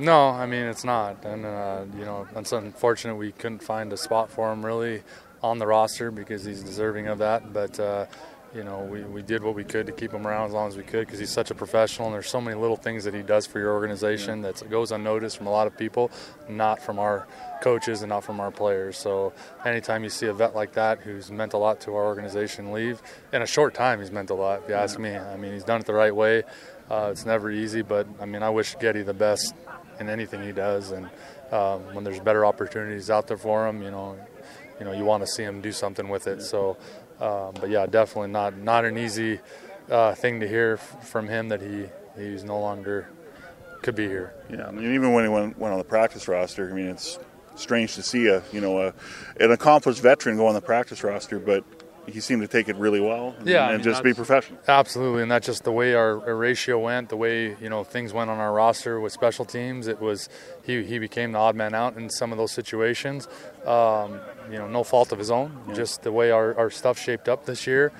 No, I mean it's not, and uh, you know it's unfortunate we couldn't find a spot for him really on the roster because he's deserving of that. But uh, you know we, we did what we could to keep him around as long as we could because he's such a professional and there's so many little things that he does for your organization that goes unnoticed from a lot of people, not from our coaches and not from our players. So anytime you see a vet like that who's meant a lot to our organization leave in a short time, he's meant a lot. If you ask me, I mean he's done it the right way. Uh, it's never easy, but I mean I wish Getty the best in anything he does, and um, when there's better opportunities out there for him, you know, you know you want to see him do something with it. So, um, but yeah, definitely not not an easy uh, thing to hear from him that he he's no longer could be here. Yeah, I mean, even when he went, went on the practice roster, I mean, it's strange to see a you know a, an accomplished veteran go on the practice roster, but he seemed to take it really well and, Yeah, I and mean, just be professional. Absolutely, and that's just the way our, our ratio went, the way you know things went on our roster with special teams. It was he he became the odd man out in some of those situations. Um, you know, no fault of his own, just the way our, our stuff shaped up this year.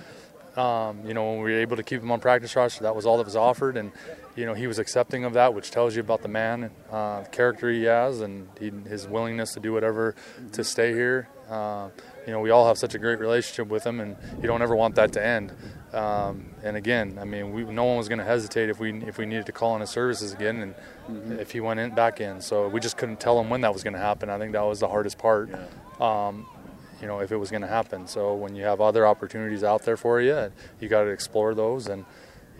Um, you know, when we were able to keep him on practice roster, that was all that was offered, and you know he was accepting of that, which tells you about the man, uh, character he has, and he, his willingness to do whatever to stay here. Uh, you know, we all have such a great relationship with him, and you don't ever want that to end. Um, and again, I mean, we, no one was going to hesitate if we if we needed to call in his services again, and if he went in back in. So we just couldn't tell him when that was going to happen. I think that was the hardest part. Um, you know, if it was going to happen. So when you have other opportunities out there for you, you got to explore those. And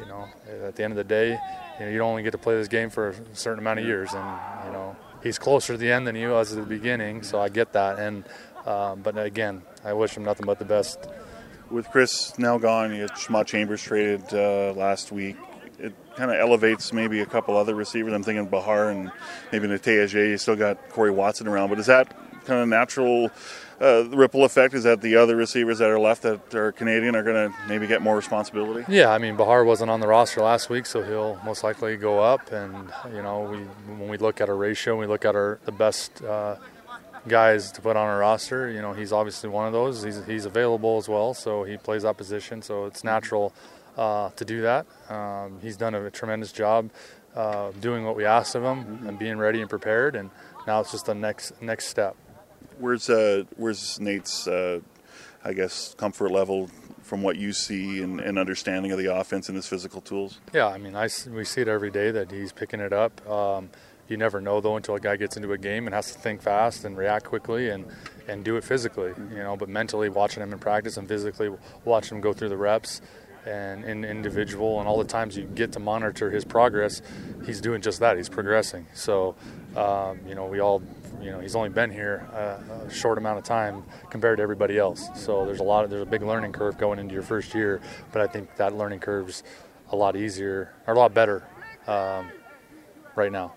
you know, at the end of the day, you know, you don't only get to play this game for a certain amount of years. And you know, he's closer to the end than he was at the beginning, so I get that. And um, but again, I wish him nothing but the best. With Chris now gone, you Shamawd Chambers traded uh, last week. It kind of elevates maybe a couple other receivers. I'm thinking Behar and maybe Nate You still got Corey Watson around, but is that kind of natural uh, ripple effect? Is that the other receivers that are left that are Canadian are going to maybe get more responsibility? Yeah, I mean Behar wasn't on the roster last week, so he'll most likely go up. And you know, we when we look at our ratio, we look at our the best uh, guys to put on our roster. You know, he's obviously one of those. He's he's available as well, so he plays that position. So it's natural uh, to do that. Um, he's done a tremendous job uh, doing what we asked of him and being ready and prepared. And now it's just the next next step. Where's uh, where's Nate's, uh, I guess, comfort level from what you see and, and understanding of the offense and his physical tools? Yeah, I mean, I we see it every day that he's picking it up. Um, you never know though until a guy gets into a game and has to think fast and react quickly and, and do it physically, you know. But mentally, watching him in practice and physically watching him go through the reps and in individual and all the times you get to monitor his progress, he's doing just that. He's progressing. So, um, you know, we all, you know, he's only been here a, a short amount of time compared to everybody else. So there's a lot of there's a big learning curve going into your first year, but I think that learning curve's a lot easier or a lot better um, right now.